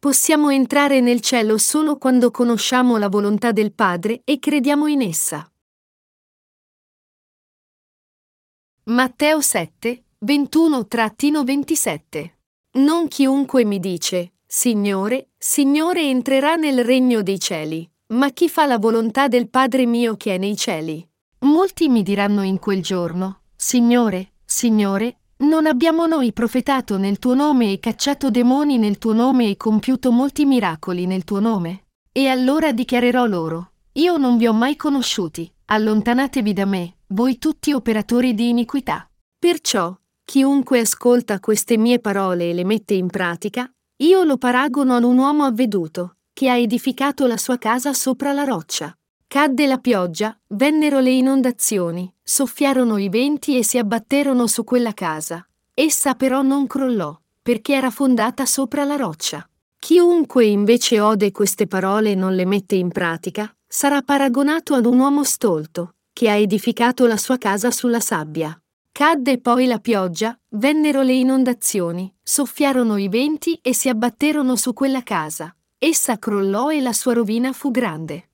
Possiamo entrare nel cielo solo quando conosciamo la volontà del Padre e crediamo in essa. Matteo 7, 21-27 Non chiunque mi dice, Signore, Signore entrerà nel regno dei cieli, ma chi fa la volontà del Padre mio che è nei cieli. Molti mi diranno in quel giorno, Signore, Signore, non abbiamo noi profetato nel tuo nome e cacciato demoni nel tuo nome e compiuto molti miracoli nel tuo nome? E allora dichiarerò loro, io non vi ho mai conosciuti, allontanatevi da me, voi tutti operatori di iniquità. Perciò, chiunque ascolta queste mie parole e le mette in pratica, io lo paragono ad un uomo avveduto, che ha edificato la sua casa sopra la roccia. Cadde la pioggia, vennero le inondazioni, soffiarono i venti e si abbatterono su quella casa. Essa però non crollò, perché era fondata sopra la roccia. Chiunque invece ode queste parole e non le mette in pratica, sarà paragonato ad un uomo stolto, che ha edificato la sua casa sulla sabbia. Cadde poi la pioggia, vennero le inondazioni, soffiarono i venti e si abbatterono su quella casa. Essa crollò e la sua rovina fu grande.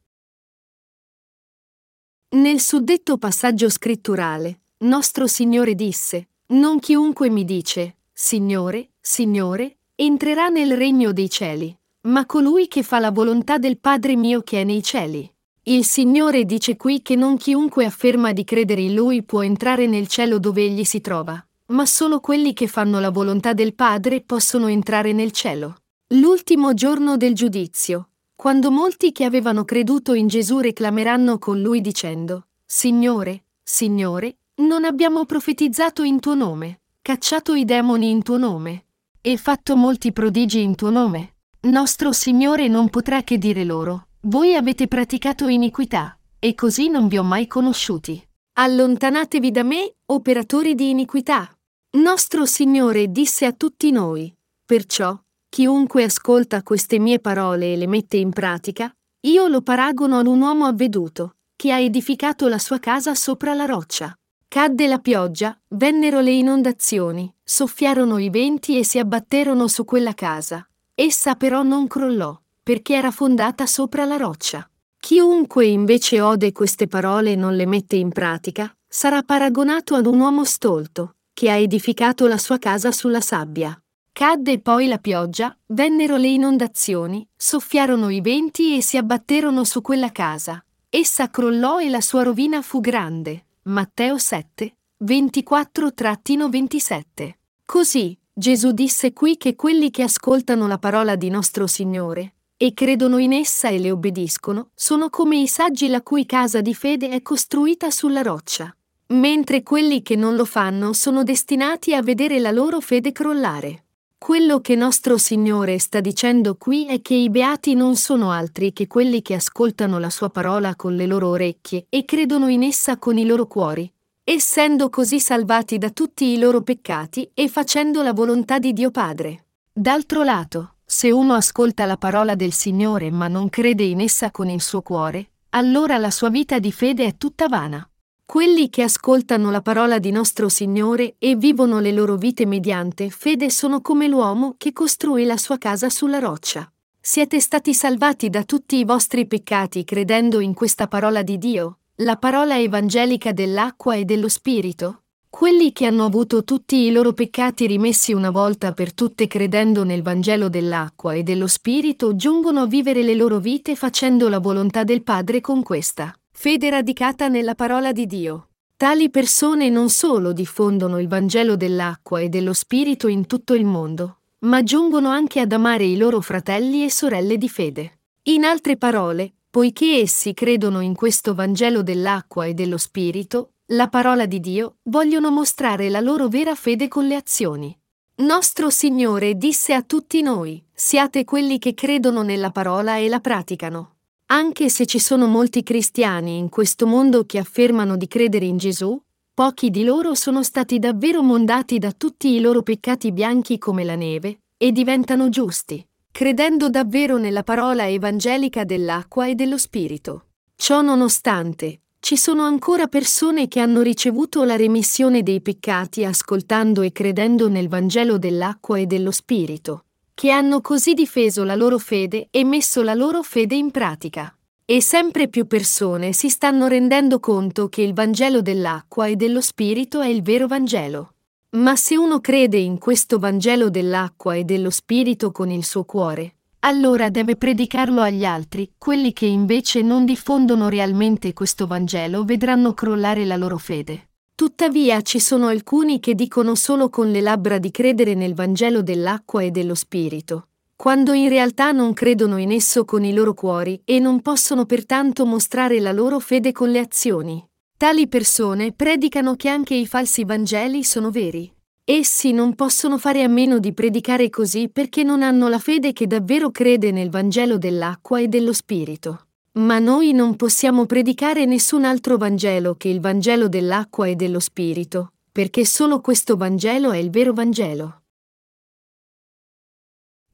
Nel suddetto passaggio scritturale, nostro Signore disse, Non chiunque mi dice, Signore, Signore, entrerà nel regno dei cieli, ma colui che fa la volontà del Padre mio che è nei cieli. Il Signore dice qui che non chiunque afferma di credere in Lui può entrare nel cielo dove egli si trova, ma solo quelli che fanno la volontà del Padre possono entrare nel cielo. L'ultimo giorno del giudizio, quando molti che avevano creduto in Gesù reclameranno con lui dicendo, Signore, Signore, non abbiamo profetizzato in tuo nome, cacciato i demoni in tuo nome, e fatto molti prodigi in tuo nome. Nostro Signore non potrà che dire loro, voi avete praticato iniquità, e così non vi ho mai conosciuti. Allontanatevi da me, operatori di iniquità. Nostro Signore disse a tutti noi, perciò, Chiunque ascolta queste mie parole e le mette in pratica, io lo paragono ad un uomo avveduto, che ha edificato la sua casa sopra la roccia. Cadde la pioggia, vennero le inondazioni, soffiarono i venti e si abbatterono su quella casa. Essa però non crollò, perché era fondata sopra la roccia. Chiunque invece ode queste parole e non le mette in pratica, sarà paragonato ad un uomo stolto, che ha edificato la sua casa sulla sabbia. Cadde poi la pioggia, vennero le inondazioni, soffiarono i venti e si abbatterono su quella casa. Essa crollò e la sua rovina fu grande. Matteo 7, 24-27. Così, Gesù disse qui che quelli che ascoltano la parola di nostro Signore, e credono in essa e le obbediscono, sono come i saggi la cui casa di fede è costruita sulla roccia, mentre quelli che non lo fanno sono destinati a vedere la loro fede crollare. Quello che nostro Signore sta dicendo qui è che i beati non sono altri che quelli che ascoltano la sua parola con le loro orecchie e credono in essa con i loro cuori, essendo così salvati da tutti i loro peccati e facendo la volontà di Dio Padre. D'altro lato, se uno ascolta la parola del Signore ma non crede in essa con il suo cuore, allora la sua vita di fede è tutta vana. Quelli che ascoltano la parola di nostro Signore e vivono le loro vite mediante fede sono come l'uomo che costruì la sua casa sulla roccia. Siete stati salvati da tutti i vostri peccati credendo in questa parola di Dio, la parola evangelica dell'acqua e dello Spirito? Quelli che hanno avuto tutti i loro peccati rimessi una volta per tutte credendo nel Vangelo dell'acqua e dello Spirito giungono a vivere le loro vite facendo la volontà del Padre con questa. Fede radicata nella parola di Dio. Tali persone non solo diffondono il Vangelo dell'acqua e dello Spirito in tutto il mondo, ma giungono anche ad amare i loro fratelli e sorelle di fede. In altre parole, poiché essi credono in questo Vangelo dell'acqua e dello Spirito, la parola di Dio, vogliono mostrare la loro vera fede con le azioni. Nostro Signore disse a tutti noi, siate quelli che credono nella parola e la praticano. Anche se ci sono molti cristiani in questo mondo che affermano di credere in Gesù, pochi di loro sono stati davvero mondati da tutti i loro peccati bianchi come la neve e diventano giusti, credendo davvero nella parola evangelica dell'acqua e dello Spirito. Ciò nonostante, ci sono ancora persone che hanno ricevuto la remissione dei peccati ascoltando e credendo nel Vangelo dell'acqua e dello Spirito, che hanno così difeso la loro fede e messo la loro fede in pratica. E sempre più persone si stanno rendendo conto che il Vangelo dell'acqua e dello Spirito è il vero Vangelo. Ma se uno crede in questo Vangelo dell'acqua e dello Spirito con il suo cuore, allora deve predicarlo agli altri, quelli che invece non diffondono realmente questo Vangelo vedranno crollare la loro fede. Tuttavia ci sono alcuni che dicono solo con le labbra di credere nel Vangelo dell'acqua e dello Spirito, quando in realtà non credono in esso con i loro cuori e non possono pertanto mostrare la loro fede con le azioni. Tali persone predicano che anche i falsi Vangeli sono veri. Essi non possono fare a meno di predicare così perché non hanno la fede che davvero crede nel Vangelo dell'acqua e dello Spirito. Ma noi non possiamo predicare nessun altro Vangelo che il Vangelo dell'acqua e dello Spirito, perché solo questo Vangelo è il vero Vangelo.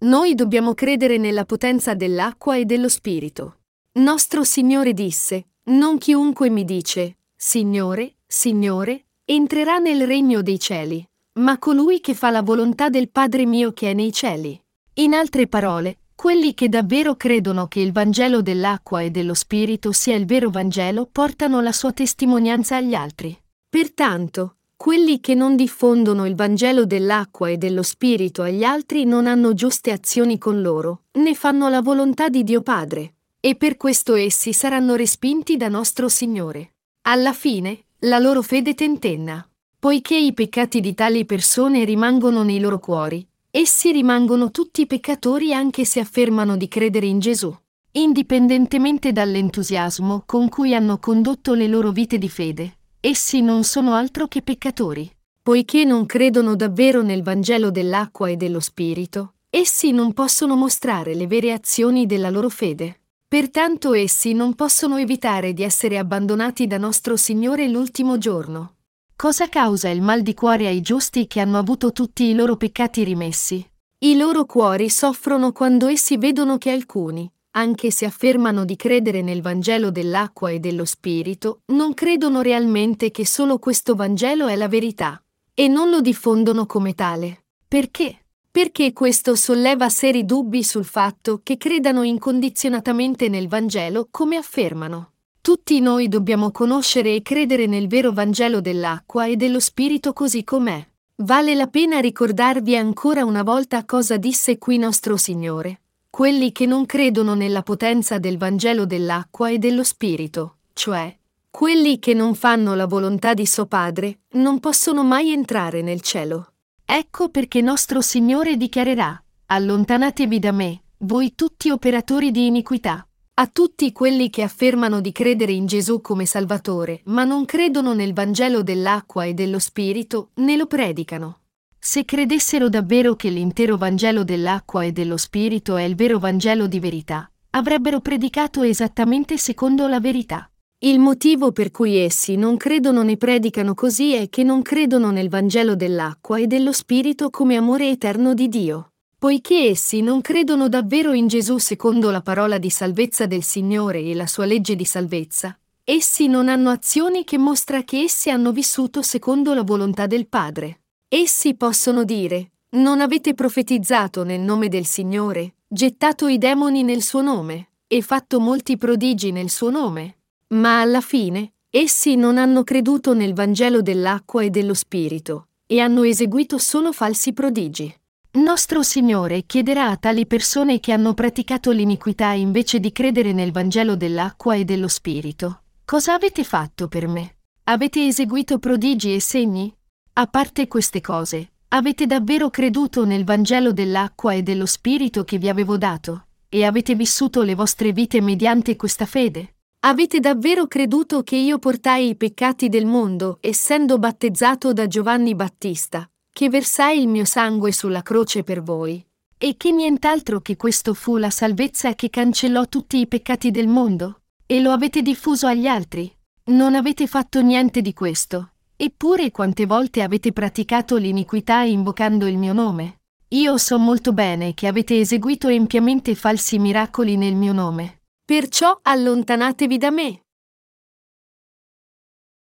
Noi dobbiamo credere nella potenza dell'acqua e dello Spirito. Nostro Signore disse, Non chiunque mi dice, Signore, Signore, entrerà nel regno dei cieli, ma colui che fa la volontà del Padre mio che è nei cieli. In altre parole, quelli che davvero credono che il Vangelo dell'acqua e dello Spirito sia il vero Vangelo portano la sua testimonianza agli altri. Pertanto, quelli che non diffondono il Vangelo dell'acqua e dello Spirito agli altri non hanno giuste azioni con loro, né fanno la volontà di Dio Padre, e per questo essi saranno respinti da nostro Signore. Alla fine, la loro fede tentenna. Poiché i peccati di tali persone rimangono nei loro cuori, essi rimangono tutti peccatori anche se affermano di credere in Gesù, indipendentemente dall'entusiasmo con cui hanno condotto le loro vite di fede. Essi non sono altro che peccatori. Poiché non credono davvero nel Vangelo dell'acqua e dello Spirito, essi non possono mostrare le vere azioni della loro fede. Pertanto essi non possono evitare di essere abbandonati da nostro Signore l'ultimo giorno. Cosa causa il mal di cuore ai giusti che hanno avuto tutti i loro peccati rimessi? I loro cuori soffrono quando essi vedono che alcuni, anche se affermano di credere nel Vangelo dell'acqua e dello Spirito, non credono realmente che solo questo Vangelo è la verità, e non lo diffondono come tale. Perché? Perché questo solleva seri dubbi sul fatto che credano incondizionatamente nel Vangelo come affermano. Tutti noi dobbiamo conoscere e credere nel vero Vangelo dell'acqua e dello Spirito così com'è. Vale la pena ricordarvi ancora una volta cosa disse qui nostro Signore. Quelli che non credono nella potenza del Vangelo dell'acqua e dello Spirito, cioè quelli che non fanno la volontà di suo Padre, non possono mai entrare nel cielo. Ecco perché nostro Signore dichiarerà, allontanatevi da me, voi tutti operatori di iniquità. A tutti quelli che affermano di credere in Gesù come Salvatore, ma non credono nel Vangelo dell'acqua e dello Spirito, ne lo predicano. Se credessero davvero che l'intero Vangelo dell'acqua e dello Spirito è il vero Vangelo di verità, avrebbero predicato esattamente secondo la verità. Il motivo per cui essi non credono né predicano così è che non credono nel Vangelo dell'acqua e dello Spirito come amore eterno di Dio. Poiché essi non credono davvero in Gesù secondo la parola di salvezza del Signore e la sua legge di salvezza, essi non hanno azioni che mostra che essi hanno vissuto secondo la volontà del Padre. Essi possono dire, non avete profetizzato nel nome del Signore, gettato i demoni nel suo nome, e fatto molti prodigi nel suo nome. Ma alla fine, essi non hanno creduto nel Vangelo dell'acqua e dello Spirito, e hanno eseguito solo falsi prodigi. Nostro Signore chiederà a tali persone che hanno praticato l'iniquità invece di credere nel Vangelo dell'acqua e dello Spirito. Cosa avete fatto per me? Avete eseguito prodigi e segni? A parte queste cose, avete davvero creduto nel Vangelo dell'acqua e dello Spirito che vi avevo dato? E avete vissuto le vostre vite mediante questa fede? Avete davvero creduto che io portai i peccati del mondo, essendo battezzato da Giovanni Battista, che versai il mio sangue sulla croce per voi, e che nient'altro che questo fu la salvezza che cancellò tutti i peccati del mondo, e lo avete diffuso agli altri. Non avete fatto niente di questo, eppure quante volte avete praticato l'iniquità invocando il mio nome. Io so molto bene che avete eseguito empiamente falsi miracoli nel mio nome. Perciò allontanatevi da me.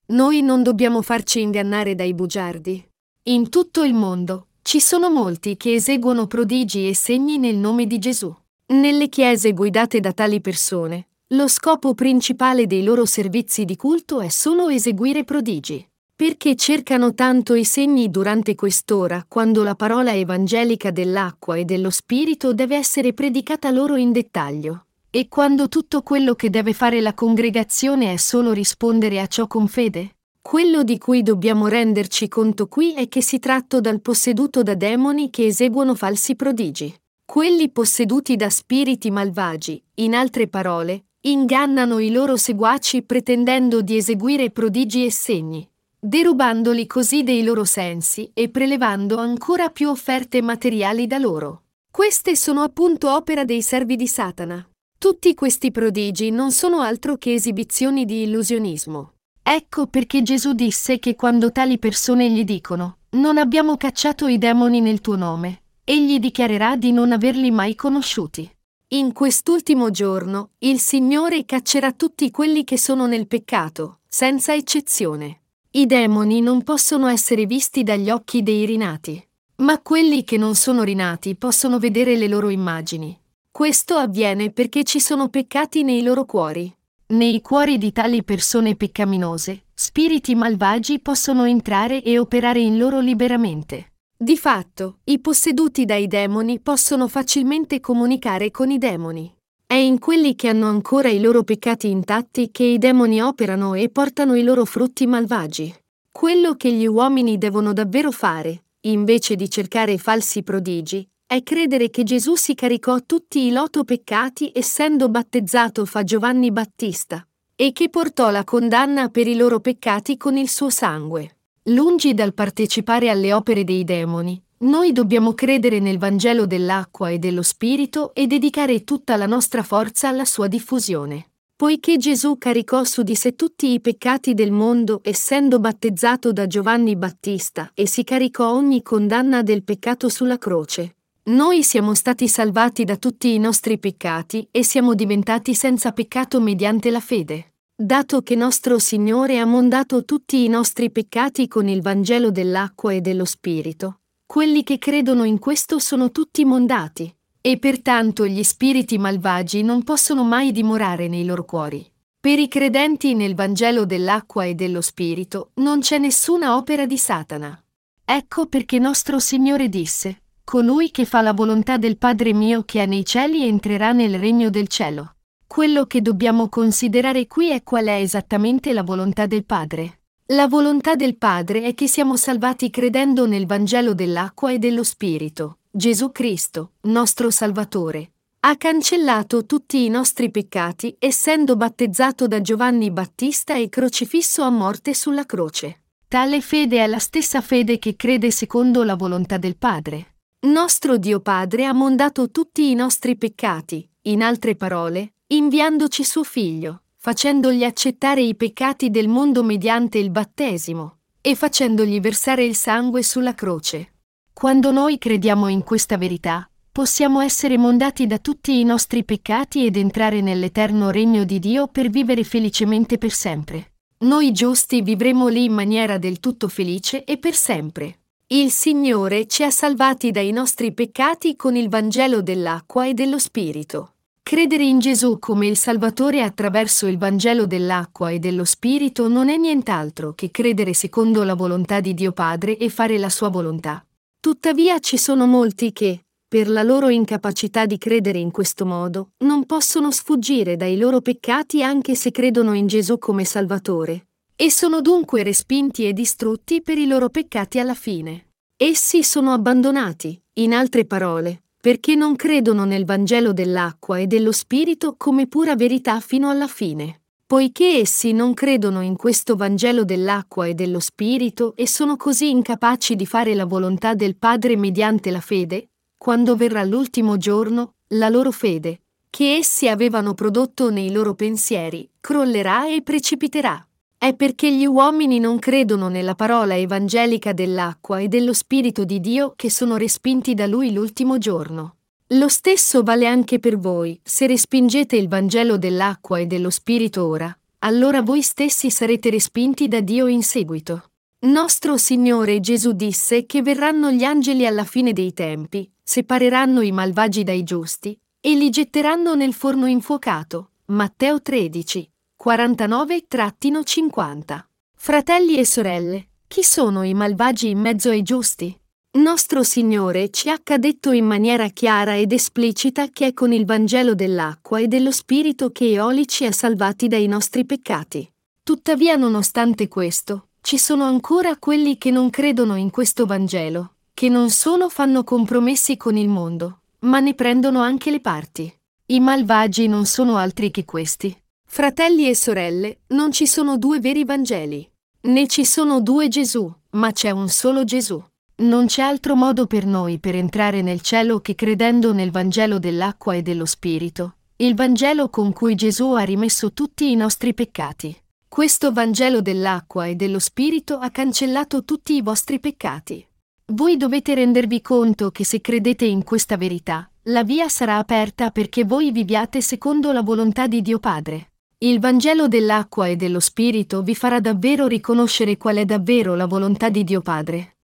Noi non dobbiamo farci ingannare dai bugiardi, in tutto il mondo, Ci sono molti che eseguono prodigi e segni nel nome di Gesù. Nelle chiese guidate da tali persone, lo scopo principale dei loro servizi di culto è solo eseguire prodigi. Perché cercano tanto i segni durante quest'ora, quando la parola evangelica dell'acqua e dello Spirito deve essere predicata loro in dettaglio. E quando tutto quello che deve fare la congregazione è solo rispondere a ciò con fede? Quello di cui dobbiamo renderci conto qui è che si tratta dal posseduto da demoni che eseguono falsi prodigi. Quelli posseduti da spiriti malvagi, in altre parole, ingannano i loro seguaci pretendendo di eseguire prodigi e segni derubandoli così dei loro sensi e prelevando ancora più offerte materiali da loro. Queste sono appunto opera dei servi di Satana. Tutti questi prodigi non sono altro che esibizioni di illusionismo. Ecco perché Gesù disse che quando tali persone gli dicono Non abbiamo cacciato i demoni nel tuo nome, egli dichiarerà di non averli mai conosciuti. In quest'ultimo giorno, il Signore caccerà tutti quelli che sono nel peccato, senza eccezione. I demoni non possono essere visti dagli occhi dei rinati, ma quelli che non sono rinati possono vedere le loro immagini. Questo avviene perché ci sono peccati nei loro cuori. Nei cuori di tali persone peccaminose, spiriti malvagi possono entrare e operare in loro liberamente. Di fatto, i posseduti dai demoni possono facilmente comunicare con i demoni. È in quelli che hanno ancora i loro peccati intatti che i demoni operano e portano i loro frutti malvagi. Quello che gli uomini devono davvero fare, invece di cercare falsi prodigi, è credere che Gesù si caricò tutti i loto peccati essendo battezzato fa Giovanni Battista, e che portò la condanna per i loro peccati con il suo sangue. Lungi dal partecipare alle opere dei demoni, noi dobbiamo credere nel Vangelo dell'acqua e dello Spirito e dedicare tutta la nostra forza alla sua diffusione. Poiché Gesù caricò su di sé tutti i peccati del mondo essendo battezzato da Giovanni Battista e si caricò ogni condanna del peccato sulla croce. Noi siamo stati salvati da tutti i nostri peccati e siamo diventati senza peccato mediante la fede. Dato che nostro Signore ha mondato tutti i nostri peccati con il Vangelo dell'acqua e dello Spirito, quelli che credono in questo sono tutti mondati, e pertanto gli spiriti malvagi non possono mai dimorare nei loro cuori. Per i credenti nel Vangelo dell'acqua e dello Spirito non c'è nessuna opera di Satana. Ecco perché nostro Signore disse, Colui che fa la volontà del Padre mio che è nei cieli entrerà nel regno del cielo. Quello che dobbiamo considerare qui è qual è esattamente la volontà del Padre. La volontà del Padre è che siamo salvati credendo nel Vangelo dell'acqua e dello Spirito. Gesù Cristo, nostro Salvatore, ha cancellato tutti i nostri peccati essendo battezzato da Giovanni Battista e crocifisso a morte sulla croce. Tale fede è la stessa fede che crede secondo la volontà del Padre. Nostro Dio Padre ha mondato tutti i nostri peccati, in altre parole, inviandoci suo Figlio, facendogli accettare i peccati del mondo mediante il battesimo e facendogli versare il sangue sulla croce. Quando noi crediamo in questa verità, possiamo essere mondati da tutti i nostri peccati ed entrare nell'eterno regno di Dio per vivere felicemente per sempre. Noi giusti vivremo lì in maniera del tutto felice e per sempre. Il Signore ci ha salvati dai nostri peccati con il Vangelo dell'acqua e dello Spirito. Credere in Gesù come il Salvatore attraverso il Vangelo dell'acqua e dello Spirito non è nient'altro che credere secondo la volontà di Dio Padre e fare la sua volontà. Tuttavia ci sono molti che, per la loro incapacità di credere in questo modo, non possono sfuggire dai loro peccati anche se credono in Gesù come Salvatore, e sono dunque respinti e distrutti per i loro peccati alla fine. Essi sono abbandonati, in altre parole, perché non credono nel Vangelo dell'acqua e dello Spirito come pura verità fino alla fine. Poiché essi non credono in questo Vangelo dell'acqua e dello Spirito e sono così incapaci di fare la volontà del Padre mediante la fede, quando verrà l'ultimo giorno, la loro fede, che essi avevano prodotto nei loro pensieri, crollerà e precipiterà. È perché gli uomini non credono nella parola evangelica dell'acqua e dello Spirito di Dio che sono respinti da Lui l'ultimo giorno. Lo stesso vale anche per voi, se respingete il Vangelo dell'acqua e dello Spirito ora, allora voi stessi sarete respinti da Dio in seguito. Nostro Signore Gesù disse che verranno gli angeli alla fine dei tempi, separeranno i malvagi dai giusti, e li getteranno nel forno infuocato. Matteo 13, 49-50. Fratelli e sorelle, chi sono i malvagi in mezzo ai giusti? Nostro Signore ci ha detto in maniera chiara ed esplicita che è con il Vangelo dell'acqua e dello Spirito che Eoli ci ha salvati dai nostri peccati. Tuttavia, nonostante questo, ci sono ancora quelli che non credono in questo Vangelo, che non solo fanno compromessi con il mondo, ma ne prendono anche le parti. I malvagi non sono altri che questi. Fratelli e sorelle, non ci sono due veri Vangeli. Né ci sono due Gesù, ma c'è un solo Gesù. Non c'è altro modo per noi per entrare nel cielo che credendo nel Vangelo dell'acqua e dello Spirito, il Vangelo con cui Gesù ha rimesso tutti i nostri peccati. Questo Vangelo dell'acqua e dello Spirito ha cancellato tutti i vostri peccati. Voi dovete rendervi conto che se credete in questa verità, la via sarà aperta perché voi viviate secondo la volontà di Dio Padre. Il Vangelo dell'acqua e dello Spirito vi farà davvero riconoscere qual è davvero la volontà di Dio Padre.